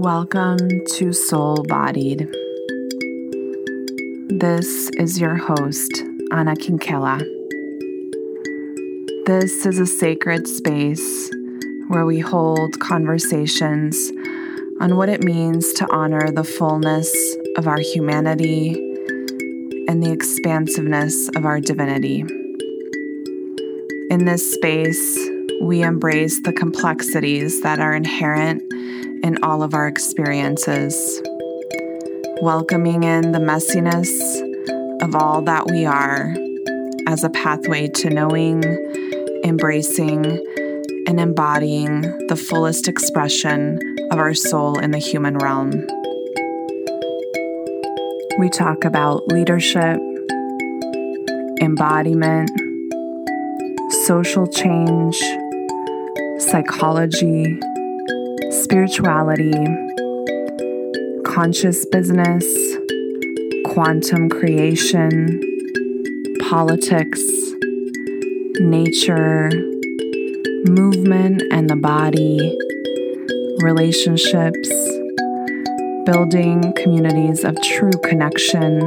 Welcome to Soul Bodied. This is your host, Anna Kinkela. This is a sacred space where we hold conversations on what it means to honor the fullness of our humanity and the expansiveness of our divinity. In this space, we embrace the complexities that are inherent in all of our experiences, welcoming in the messiness of all that we are as a pathway to knowing, embracing, and embodying the fullest expression of our soul in the human realm. We talk about leadership, embodiment, social change, psychology, spirituality, conscious business, quantum creation, politics, nature, movement and the body, relationships, building communities of true connection,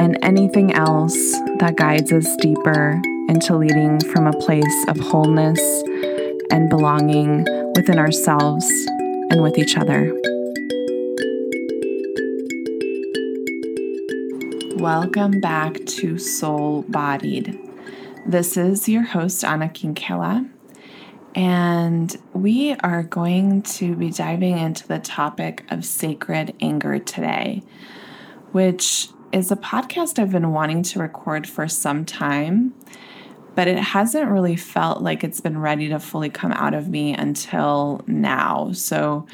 and anything else that guides us deeper into leading from a place of wholeness and belonging within ourselves and with each other. Welcome back to Soul Bodied. This is your host, Anna Kinkela, and we are going to be diving into the topic of sacred anger today, which is a podcast I've been wanting to record for some time but it hasn't really felt like it's been ready to fully come out of me until now. So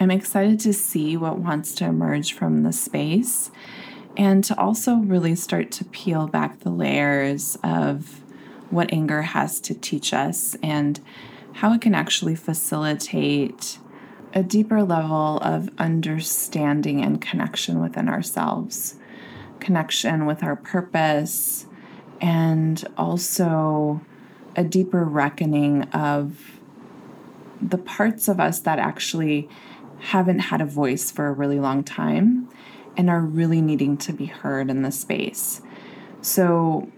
I'm excited to see what wants to emerge from the space and to also really start to peel back the layers of what anger has to teach us and how it can actually facilitate a deeper level of understanding and connection within ourselves, connection with our purpose and also a deeper reckoning of the parts of us that actually haven't had a voice for a really long time and are really needing to be heard in the space. So,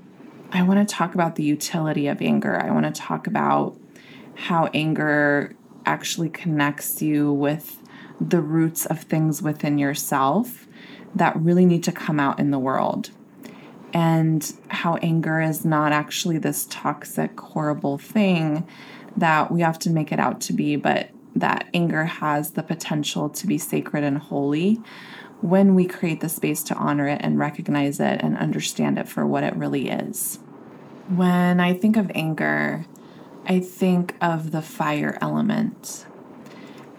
I want to talk about the utility of anger. I want to talk about how anger actually connects you with the roots of things within yourself that really need to come out in the world and how anger is not actually this toxic, horrible thing that we often make it out to be, but that anger has the potential to be sacred and holy when we create the space to honor it and recognize it and understand it for what it really is. When I think of anger, I think of the fire element.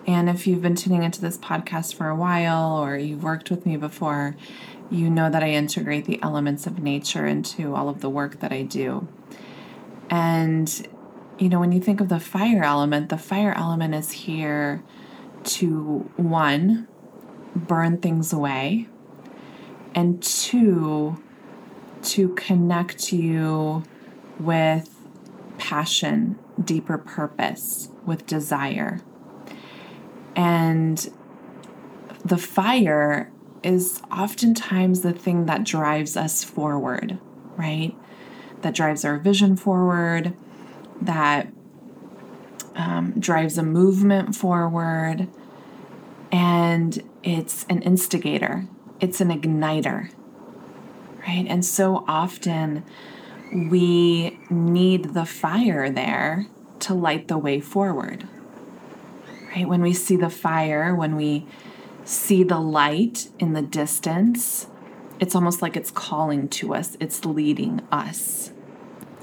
And if you've been tuning into this podcast for a while or you've worked with me before, you know that I integrate the elements of nature into all of the work that I do. And, you know, when you think of the fire element, the fire element is here to one, burn things away, and two, to connect you with passion, deeper purpose, with desire. And the fire is oftentimes the thing that drives us forward, right? That drives our vision forward, that um, drives a movement forward, and it's an instigator, it's an igniter, right? And so often we need the fire there to light the way forward, right? When we see the fire, when we see the light in the distance, it's almost like it's calling to us, it's leading us.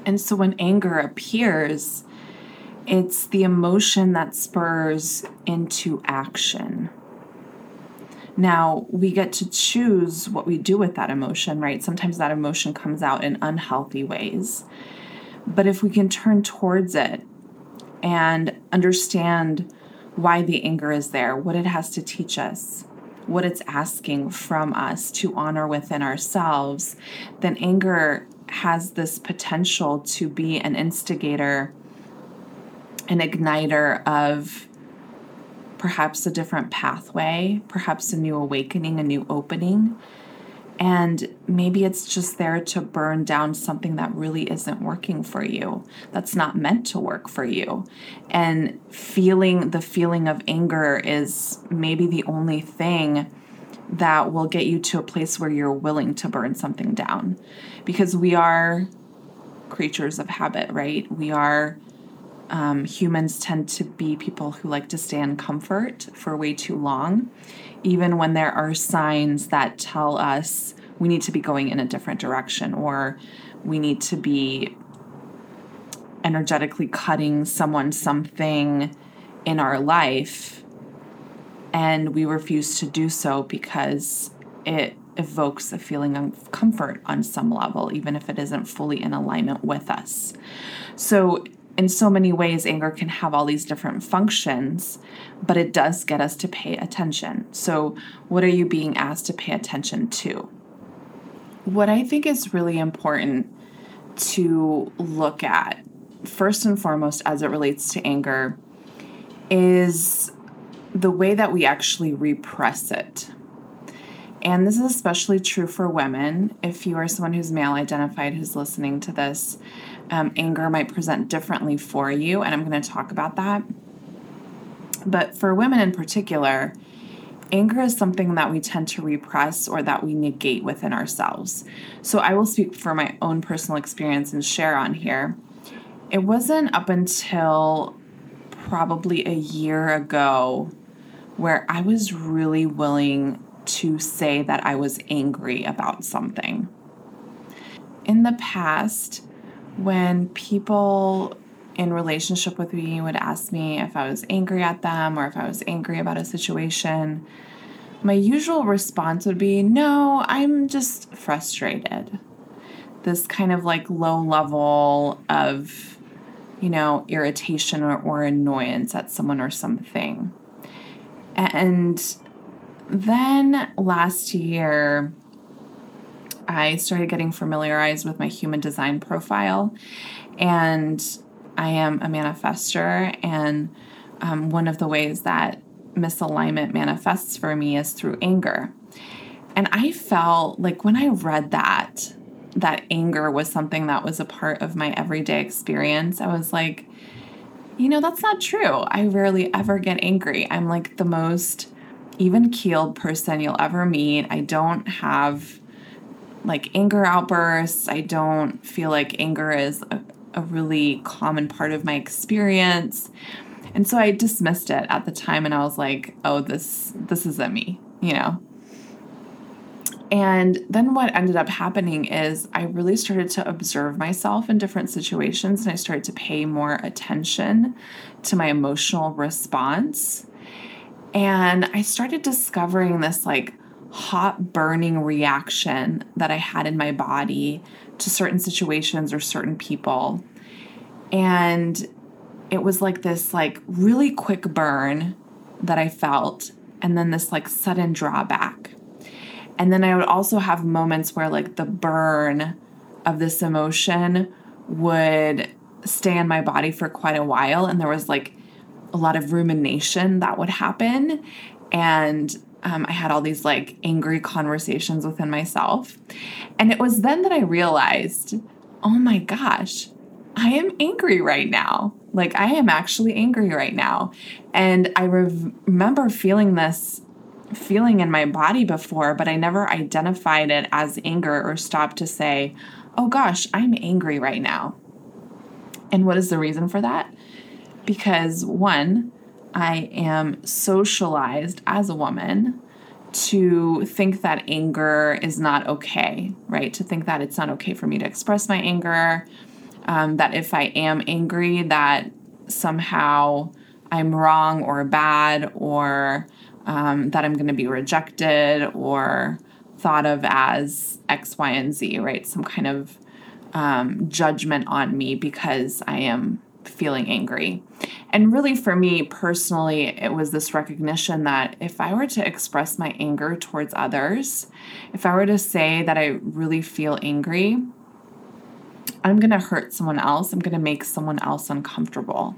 And so when anger appears, it's the emotion that spurs into action. Now, we get to choose what we do with that emotion, right? Sometimes that emotion comes out in unhealthy ways. But if we can turn towards it and understand why the anger is there, what it has to teach us, what it's asking from us to honor within ourselves, then anger has this potential to be an instigator, an igniter of perhaps a different pathway, perhaps a new awakening, a new opening. And maybe it's just there to burn down something that really isn't working for you, that's not meant to work for you. And feeling the feeling of anger is maybe the only thing that will get you to a place where you're willing to burn something down. Because we are creatures of habit, right? We are um, humans tend to be people who like to stay in comfort for way too long, even when there are signs that tell us we need to be going in a different direction or we need to be energetically cutting someone something in our life and we refuse to do so because it evokes a feeling of comfort on some level, even if it isn't fully in alignment with us. So, in so many ways, anger can have all these different functions, but it does get us to pay attention. So, what are you being asked to pay attention to? What I think is really important to look at, first and foremost, as it relates to anger, is the way that we actually repress it. And this is especially true for women. If you are someone who's male identified who's listening to this, um, anger might present differently for you, and I'm going to talk about that. But for women in particular, anger is something that we tend to repress or that we negate within ourselves. So I will speak for my own personal experience and share on here. It wasn't up until probably a year ago where I was really willing to say that I was angry about something. In the past, when people in relationship with me would ask me if I was angry at them or if I was angry about a situation, my usual response would be, No, I'm just frustrated. This kind of like low level of, you know, irritation or, or annoyance at someone or something. And then last year, I started getting familiarized with my human design profile, and I am a manifester. And um, one of the ways that misalignment manifests for me is through anger. And I felt like when I read that, that anger was something that was a part of my everyday experience, I was like, you know, that's not true. I rarely ever get angry. I'm like the most even keeled person you'll ever meet. I don't have like anger outbursts. I don't feel like anger is a, a really common part of my experience. And so I dismissed it at the time and I was like, oh, this this isn't me, you know. And then what ended up happening is I really started to observe myself in different situations and I started to pay more attention to my emotional response. And I started discovering this like hot burning reaction that I had in my body to certain situations or certain people. And it was like this like really quick burn that I felt and then this like sudden drawback. And then I would also have moments where like the burn of this emotion would stay in my body for quite a while and there was like a lot of rumination that would happen. And um, I had all these like angry conversations within myself. And it was then that I realized, oh my gosh, I am angry right now. Like, I am actually angry right now. And I re- remember feeling this feeling in my body before, but I never identified it as anger or stopped to say, oh gosh, I'm angry right now. And what is the reason for that? because one, I am socialized as a woman to think that anger is not okay, right? To think that it's not okay for me to express my anger, um, that if I am angry, that somehow I'm wrong or bad, or um, that I'm going to be rejected or thought of as X, Y, and Z, right? Some kind of um, judgment on me because I am feeling angry. And really, for me personally, it was this recognition that if I were to express my anger towards others, if I were to say that I really feel angry, I'm going to hurt someone else. I'm going to make someone else uncomfortable.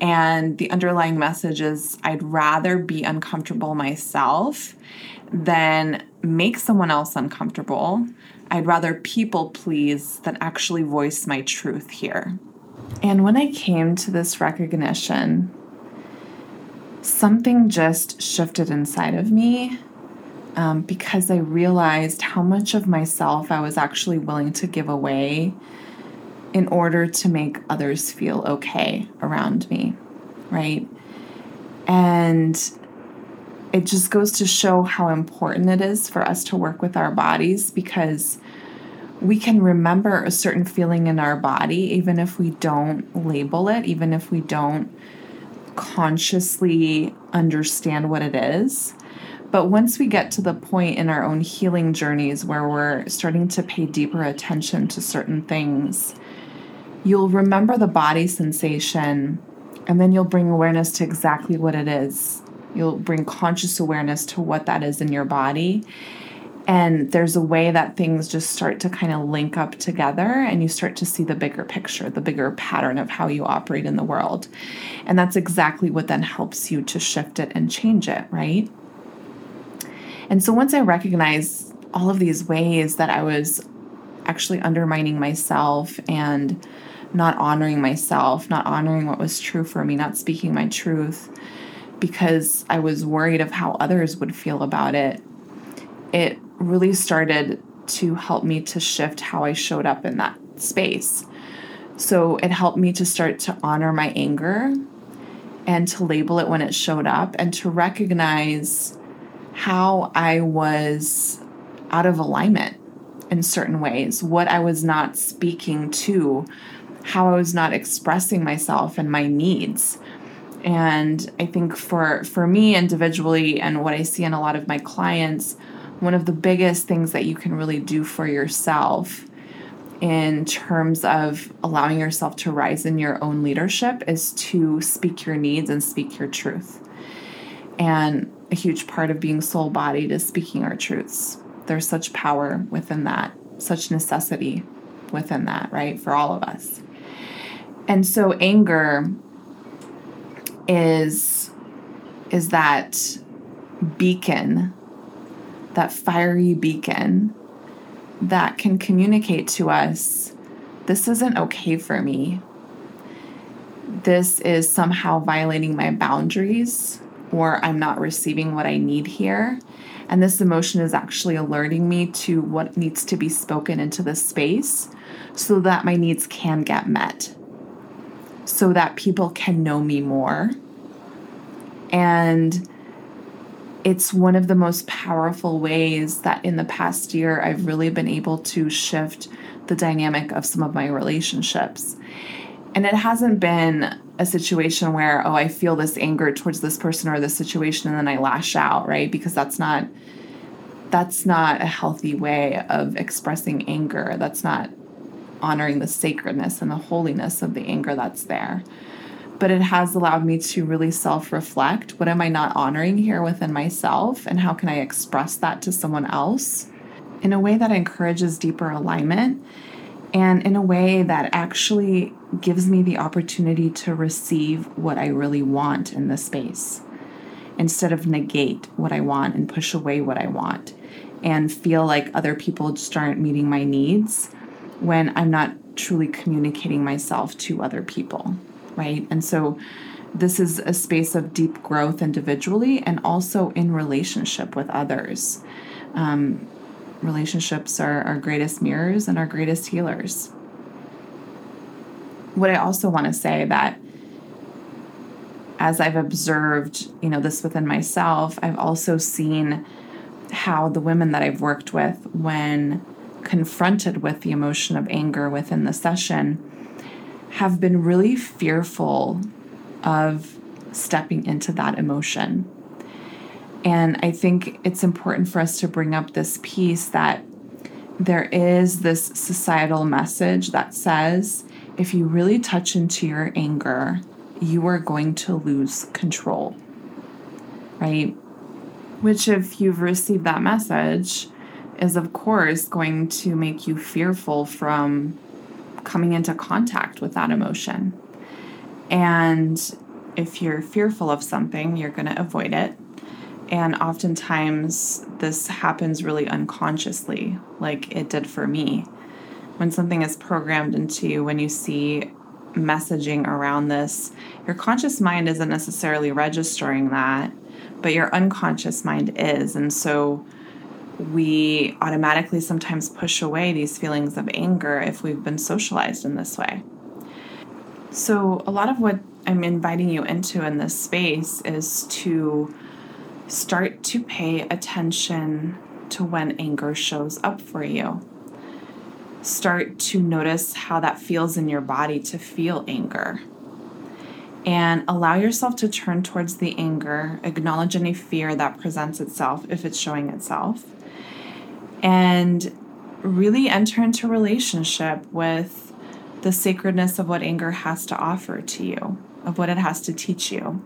And the underlying message is I'd rather be uncomfortable myself than make someone else uncomfortable. I'd rather people please than actually voice my truth here. And when I came to this recognition, something just shifted inside of me um, because I realized how much of myself I was actually willing to give away in order to make others feel okay around me, right? And it just goes to show how important it is for us to work with our bodies because we can remember a certain feeling in our body even if we don't label it, even if we don't consciously understand what it is. But once we get to the point in our own healing journeys where we're starting to pay deeper attention to certain things, you'll remember the body sensation and then you'll bring awareness to exactly what it is. You'll bring conscious awareness to what that is in your body. And there's a way that things just start to kind of link up together and you start to see the bigger picture, the bigger pattern of how you operate in the world. And that's exactly what then helps you to shift it and change it, right? And so once I recognized all of these ways that I was actually undermining myself and not honoring myself, not honoring what was true for me, not speaking my truth because I was worried of how others would feel about it, it really started to help me to shift how I showed up in that space. So it helped me to start to honor my anger and to label it when it showed up and to recognize how I was out of alignment in certain ways, what I was not speaking to, how I was not expressing myself and my needs. And I think for for me individually and what I see in a lot of my clients, one of the biggest things that you can really do for yourself in terms of allowing yourself to rise in your own leadership is to speak your needs and speak your truth. And a huge part of being soul bodied is speaking our truths. There's such power within that, such necessity within that, right? For all of us. And so anger is is that beacon, that fiery beacon that can communicate to us this isn't okay for me. This is somehow violating my boundaries or I'm not receiving what I need here. And this emotion is actually alerting me to what needs to be spoken into the space so that my needs can get met, so that people can know me more. And it's one of the most powerful ways that in the past year I've really been able to shift the dynamic of some of my relationships. And it hasn't been a situation where, oh, I feel this anger towards this person or this situation and then I lash out, right? Because that's not that's not a healthy way of expressing anger. That's not honoring the sacredness and the holiness of the anger that's there. But it has allowed me to really self reflect. What am I not honoring here within myself? And how can I express that to someone else in a way that encourages deeper alignment and in a way that actually gives me the opportunity to receive what I really want in the space instead of negate what I want and push away what I want and feel like other people just aren't meeting my needs when I'm not truly communicating myself to other people, right? And so this is a space of deep growth individually and also in relationship with others. Um, relationships are our greatest mirrors and our greatest healers. What I also want to say that as I've observed, you know, this within myself, I've also seen how the women that I've worked with when confronted with the emotion of anger within the session have been really fearful of stepping into that emotion and I think it's important for us to bring up this piece that there is this societal message that says if you really touch into your anger, you are going to lose control. Right? Which, if you've received that message, is of course going to make you fearful from coming into contact with that emotion. And if you're fearful of something, you're going to avoid it. And oftentimes, this happens really unconsciously, like it did for me. When something is programmed into you, when you see messaging around this, your conscious mind isn't necessarily registering that, but your unconscious mind is. And so, we automatically sometimes push away these feelings of anger if we've been socialized in this way. So, a lot of what I'm inviting you into in this space is to start to pay attention to when anger shows up for you. Start to notice how that feels in your body to feel anger. And allow yourself to turn towards the anger, acknowledge any fear that presents itself if it's showing itself, and really enter into relationship with the sacredness of what anger has to offer to you, of what it has to teach you.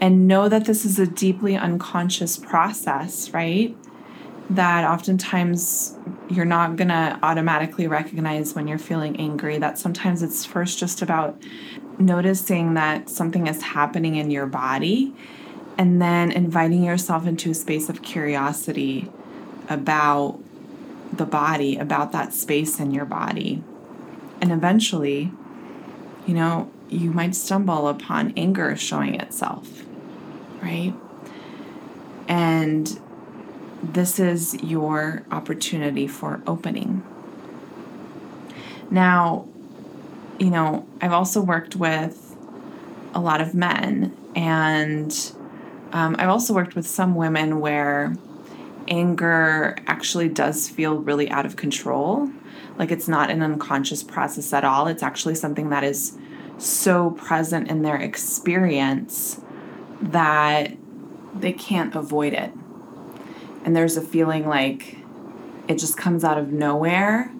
And know that this is a deeply unconscious process, right? That oftentimes you're not going to automatically recognize when you're feeling angry. That sometimes it's first just about noticing that something is happening in your body and then inviting yourself into a space of curiosity about the body, about that space in your body. And eventually, you know, you might stumble upon anger showing itself, right? And this is your opportunity for opening. Now, you know, I've also worked with a lot of men, and um, I've also worked with some women where anger actually does feel really out of control. Like it's not an unconscious process at all. It's actually something that is so present in their experience that they can't avoid it. And there's a feeling like it just comes out of nowhere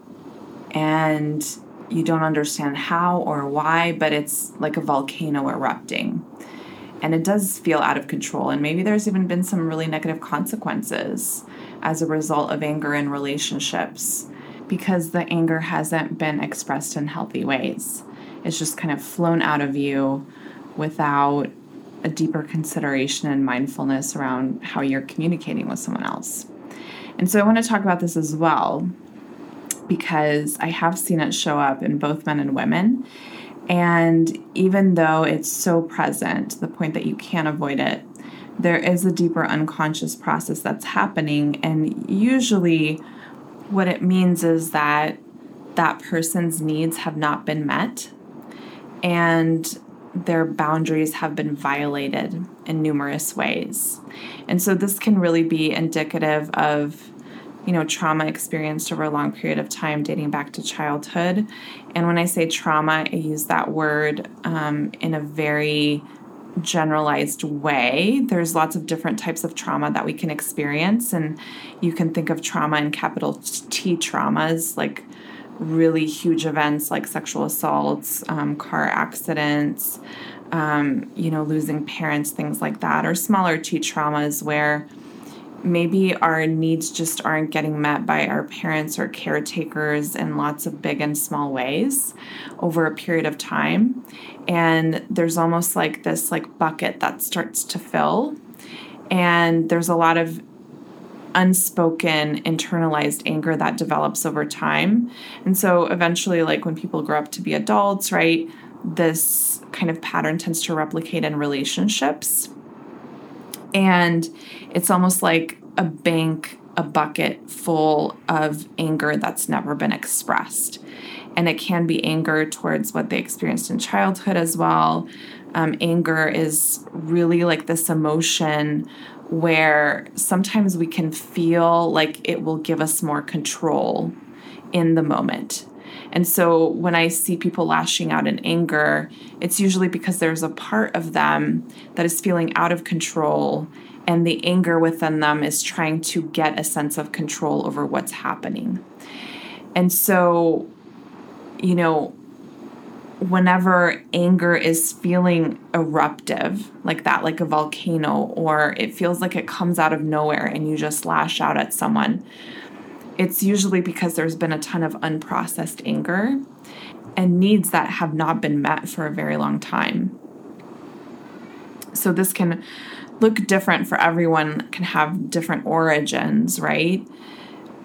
and you don't understand how or why, but it's like a volcano erupting and it does feel out of control. And maybe there's even been some really negative consequences as a result of anger in relationships because the anger hasn't been expressed in healthy ways. It's just kind of flown out of you without a deeper consideration and mindfulness around how you're communicating with someone else. And so I want to talk about this as well because I have seen it show up in both men and women. And even though it's so present, the point that you can't avoid it, there is a deeper unconscious process that's happening. And usually, what it means is that that person's needs have not been met and their boundaries have been violated in numerous ways. And so, this can really be indicative of you know, trauma experienced over a long period of time dating back to childhood. And when I say trauma, I use that word um, in a very generalized way. There's lots of different types of trauma that we can experience, and you can think of trauma in capital T traumas, like really huge events like sexual assaults, um, car accidents, um, you know, losing parents, things like that, or smaller T traumas where maybe our needs just aren't getting met by our parents or caretakers in lots of big and small ways over a period of time. And there's almost like this like bucket that starts to fill. And there's a lot of unspoken internalized anger that develops over time. And so eventually like when people grow up to be adults right this kind of pattern tends to replicate in relationships and it's almost like a bank, a bucket full of anger that's never been expressed. And it can be anger towards what they experienced in childhood as well. Um, anger is really like this emotion where sometimes we can feel like it will give us more control in the moment. And so when I see people lashing out in anger, it's usually because there's a part of them that is feeling out of control and the anger within them is trying to get a sense of control over what's happening. And so, you know, whenever anger is feeling eruptive like that, like a volcano, or it feels like it comes out of nowhere and you just lash out at someone, it's usually because there's been a ton of unprocessed anger and needs that have not been met for a very long time. So this can look different for everyone, can have different origins, right?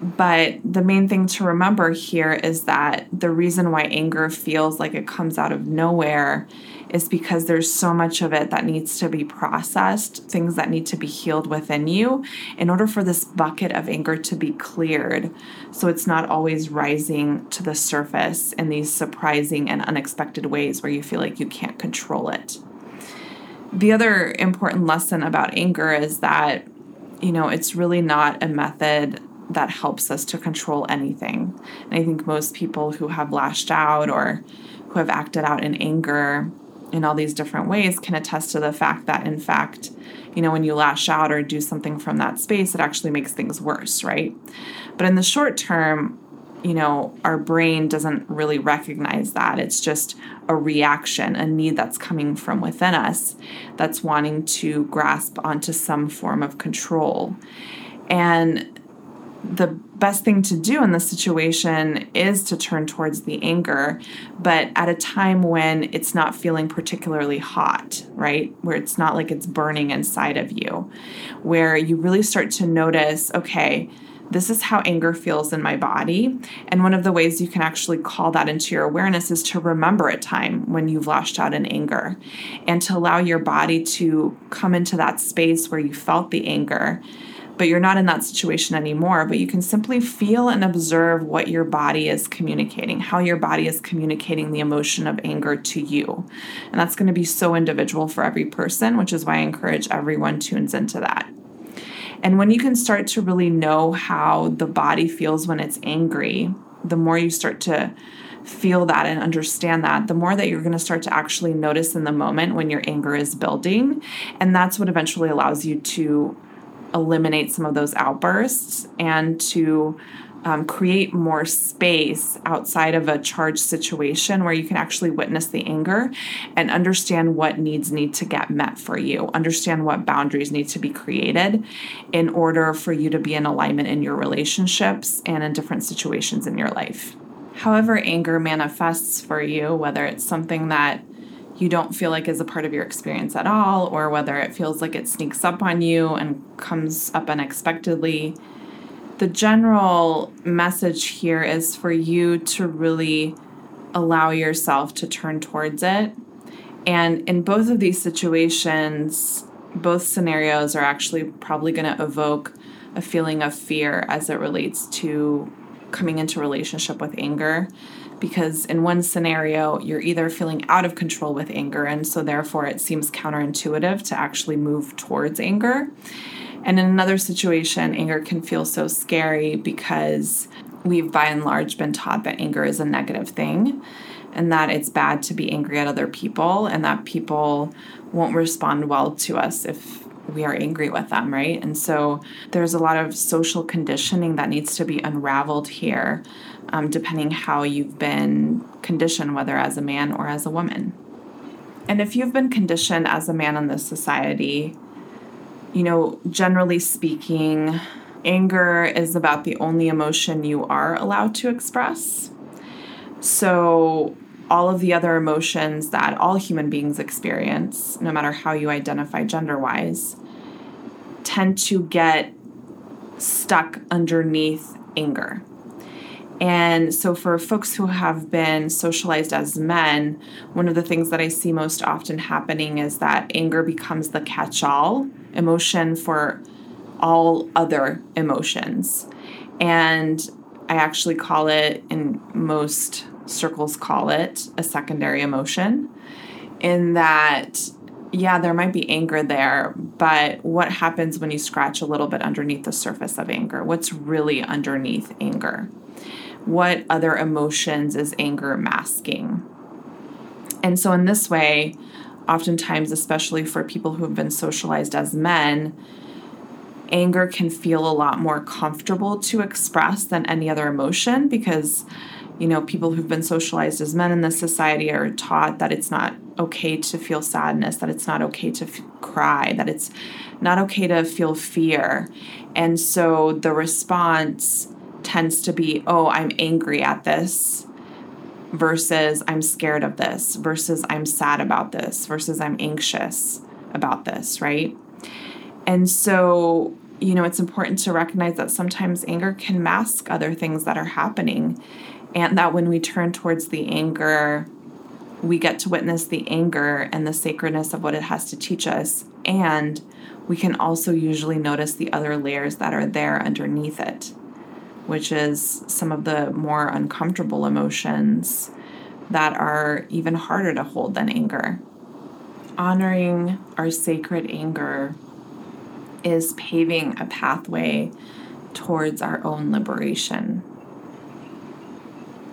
But the main thing to remember here is that the reason why anger feels like it comes out of nowhere is because there's so much of it that needs to be processed, things that need to be healed within you in order for this bucket of anger to be cleared. So it's not always rising to the surface in these surprising and unexpected ways where you feel like you can't control it. The other important lesson about anger is that, you know, it's really not a method that helps us to control anything. And I think most people who have lashed out or who have acted out in anger in all these different ways can attest to the fact that, in fact, you know, when you lash out or do something from that space, it actually makes things worse, right? But in the short term, you know, our brain doesn't really recognize that. It's just a reaction, a need that's coming from within us that's wanting to grasp onto some form of control. And the best thing to do in this situation is to turn towards the anger, but at a time when it's not feeling particularly hot, right? Where it's not like it's burning inside of you, where you really start to notice, okay, this is how anger feels in my body. And one of the ways you can actually call that into your awareness is to remember a time when you've lashed out in anger and to allow your body to come into that space where you felt the anger but you're not in that situation anymore. But you can simply feel and observe what your body is communicating, how your body is communicating the emotion of anger to you. And that's going to be so individual for every person, which is why I encourage everyone tunes into that. And when you can start to really know how the body feels when it's angry, the more you start to feel that and understand that, the more that you're going to start to actually notice in the moment when your anger is building. And that's what eventually allows you to eliminate some of those outbursts and to um, create more space outside of a charged situation where you can actually witness the anger and understand what needs need to get met for you. Understand what boundaries need to be created in order for you to be in alignment in your relationships and in different situations in your life. However anger manifests for you whether it's something that you don't feel like is a part of your experience at all, or whether it feels like it sneaks up on you and comes up unexpectedly. The general message here is for you to really allow yourself to turn towards it. And in both of these situations, both scenarios are actually probably going to evoke a feeling of fear as it relates to coming into relationship with anger because in one scenario, you're either feeling out of control with anger, and so therefore it seems counterintuitive to actually move towards anger. And in another situation, anger can feel so scary because we've by and large been taught that anger is a negative thing and that it's bad to be angry at other people and that people won't respond well to us if we are angry with them, right? And so there's a lot of social conditioning that needs to be unraveled here um, depending how you've been conditioned, whether as a man or as a woman. And if you've been conditioned as a man in this society, you know, generally speaking, anger is about the only emotion you are allowed to express. So, all of the other emotions that all human beings experience, no matter how you identify gender wise, tend to get stuck underneath anger. And so, for folks who have been socialized as men, one of the things that I see most often happening is that anger becomes the catch all emotion for all other emotions. And I actually call it, in most circles, call it a secondary emotion, in that yeah, there might be anger there, but what happens when you scratch a little bit underneath the surface of anger? What's really underneath anger? what other emotions is anger masking? And so, in this way, oftentimes, especially for people who have been socialized as men, anger can feel a lot more comfortable to express than any other emotion because you know people who've been socialized as men in this society are taught that it's not okay to feel sadness that it's not okay to f- cry that it's not okay to feel fear and so the response tends to be, oh, I'm angry at this versus I'm scared of this versus I'm sad about this versus I'm anxious about this, right? And so, you know, it's important to recognize that sometimes anger can mask other things that are happening. And that when we turn towards the anger, we get to witness the anger and the sacredness of what it has to teach us. And we can also usually notice the other layers that are there underneath it, which is some of the more uncomfortable emotions that are even harder to hold than anger. Honoring our sacred anger is paving a pathway towards our own liberation.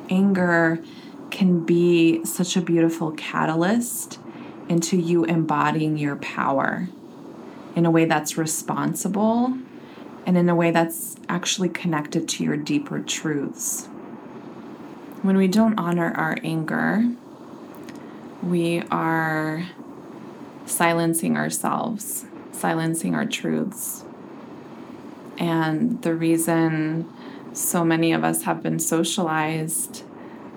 Anger can be such a beautiful catalyst into you embodying your power in a way that's responsible and in a way that's actually connected to your deeper truths. When we don't honor our anger, we are silencing ourselves, silencing our truths. And the reason so many of us have been socialized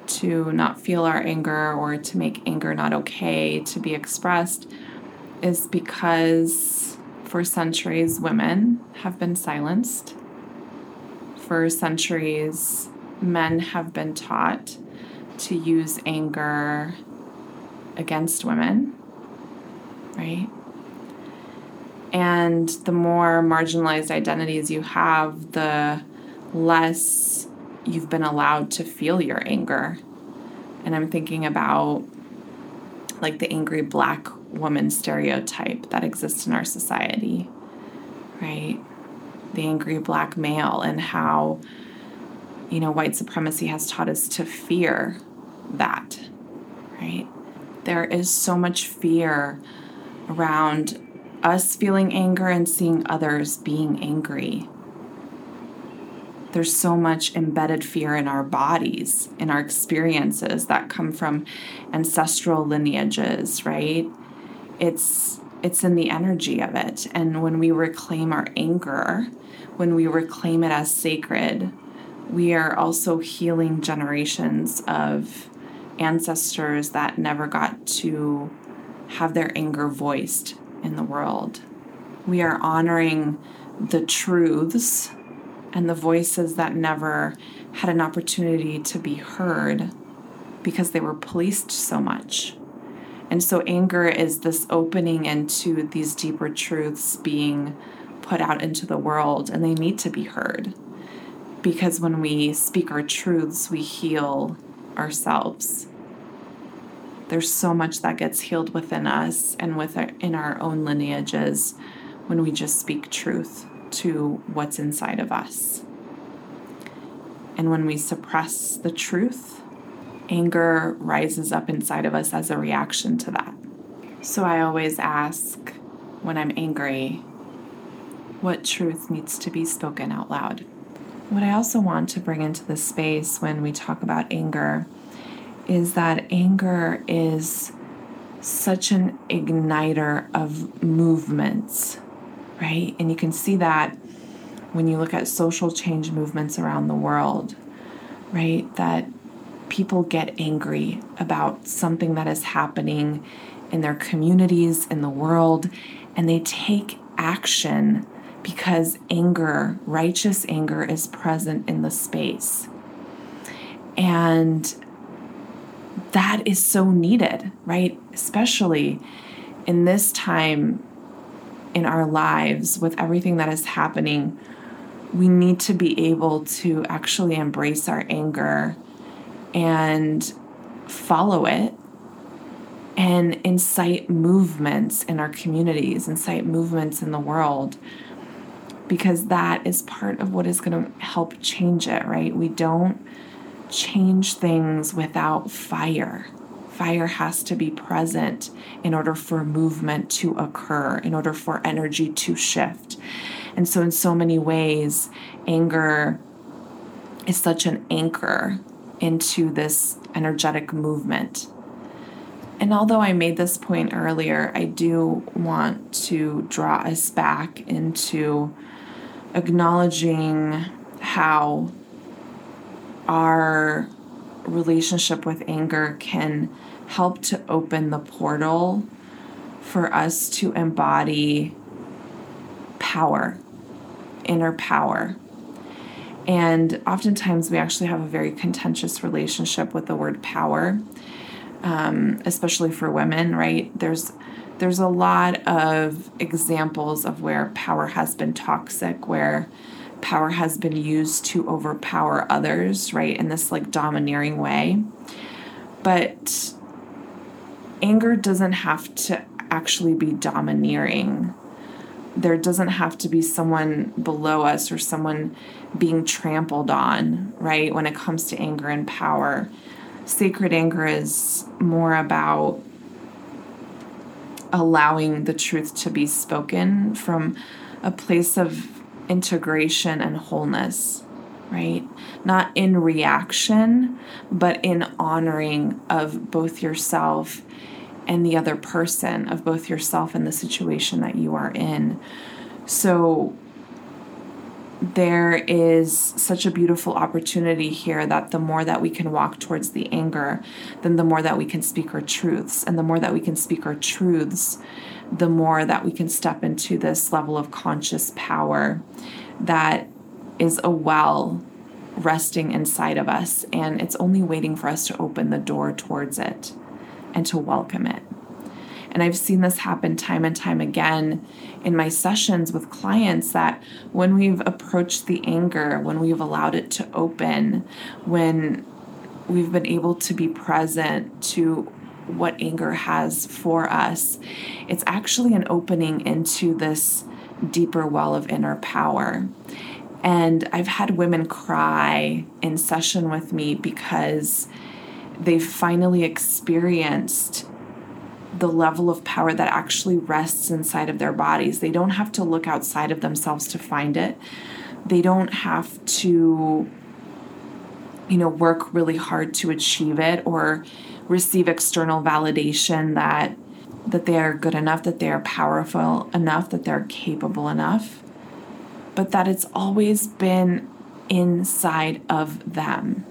to not feel our anger or to make anger not okay to be expressed is because for centuries women have been silenced. For centuries, men have been taught to use anger against women, right? And the more marginalized identities you have, the less you've been allowed to feel your anger. And I'm thinking about like the angry black woman stereotype that exists in our society, right? The angry black male and how, you know, white supremacy has taught us to fear that, right? There is so much fear around us feeling anger and seeing others being angry there's so much embedded fear in our bodies, in our experiences that come from ancestral lineages, right? It's it's in the energy of it. And when we reclaim our anger, when we reclaim it as sacred, we are also healing generations of ancestors that never got to have their anger voiced in the world. We are honoring the truths and the voices that never had an opportunity to be heard because they were policed so much. And so anger is this opening into these deeper truths being put out into the world, and they need to be heard. Because when we speak our truths, we heal ourselves. There's so much that gets healed within us and within our own lineages when we just speak truth to what's inside of us. And when we suppress the truth, anger rises up inside of us as a reaction to that. So I always ask when I'm angry, what truth needs to be spoken out loud? What I also want to bring into the space when we talk about anger is that anger is such an igniter of movements right? And you can see that when you look at social change movements around the world, right? That people get angry about something that is happening in their communities, in the world, and they take action because anger, righteous anger, is present in the space. And that is so needed, right? Especially in this time in our lives with everything that is happening, we need to be able to actually embrace our anger and follow it and incite movements in our communities, incite movements in the world, because that is part of what is going to help change it, right? We don't change things without fire fire has to be present in order for movement to occur, in order for energy to shift. And so, in so many ways, anger is such an anchor into this energetic movement. And although I made this point earlier, I do want to draw us back into acknowledging how our relationship with anger can help to open the portal for us to embody power, inner power. And oftentimes we actually have a very contentious relationship with the word power, um, especially for women, right? There's there's a lot of examples of where power has been toxic, where power has been used to overpower others, right, in this like domineering way. But anger doesn't have to actually be domineering. There doesn't have to be someone below us or someone being trampled on, right, when it comes to anger and power. Sacred anger is more about allowing the truth to be spoken from a place of integration and wholeness, right? Not in reaction, but in honoring of both yourself and the other person, of both yourself and the situation that you are in. So, there is such a beautiful opportunity here that the more that we can walk towards the anger, then the more that we can speak our truths. And the more that we can speak our truths, the more that we can step into this level of conscious power that is a well resting inside of us. And it's only waiting for us to open the door towards it and to welcome it. And I've seen this happen time and time again in my sessions with clients that when we've approached the anger, when we've allowed it to open, when we've been able to be present to what anger has for us, it's actually an opening into this deeper well of inner power. And I've had women cry in session with me because they've finally experienced the level of power that actually rests inside of their bodies. They don't have to look outside of themselves to find it. They don't have to you know work really hard to achieve it or receive external validation that that they are good enough, that they are powerful enough, that they're capable enough, but that it's always been inside of them.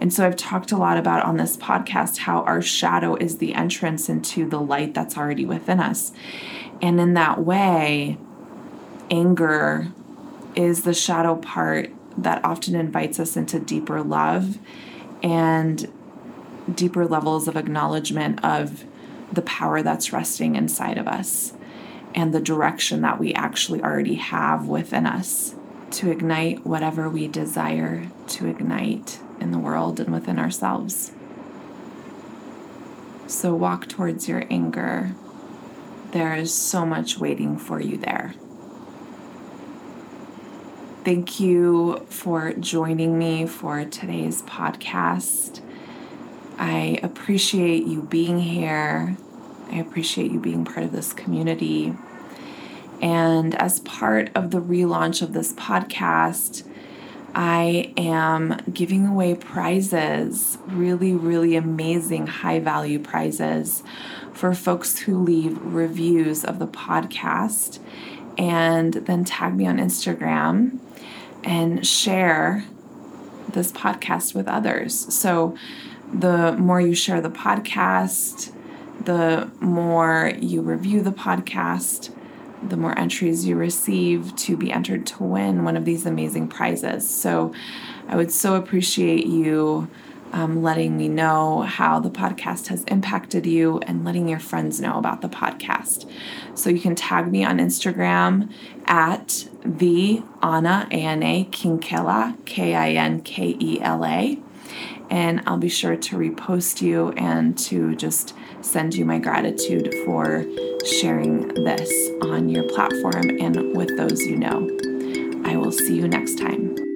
And so I've talked a lot about on this podcast how our shadow is the entrance into the light that's already within us. And in that way, anger is the shadow part that often invites us into deeper love and deeper levels of acknowledgement of the power that's resting inside of us and the direction that we actually already have within us to ignite whatever we desire to ignite in the world and within ourselves. So walk towards your anger. There is so much waiting for you there. Thank you for joining me for today's podcast. I appreciate you being here. I appreciate you being part of this community. And as part of the relaunch of this podcast, I am giving away prizes, really, really amazing high value prizes for folks who leave reviews of the podcast and then tag me on Instagram and share this podcast with others. So, the more you share the podcast, the more you review the podcast, the more entries you receive to be entered to win one of these amazing prizes. So I would so appreciate you um, letting me know how the podcast has impacted you and letting your friends know about the podcast. So you can tag me on Instagram at the Ana A N A Kinkela K I N K E L A, and I'll be sure to repost you and to just send you my gratitude for sharing this on your platform and with those you know. I will see you next time.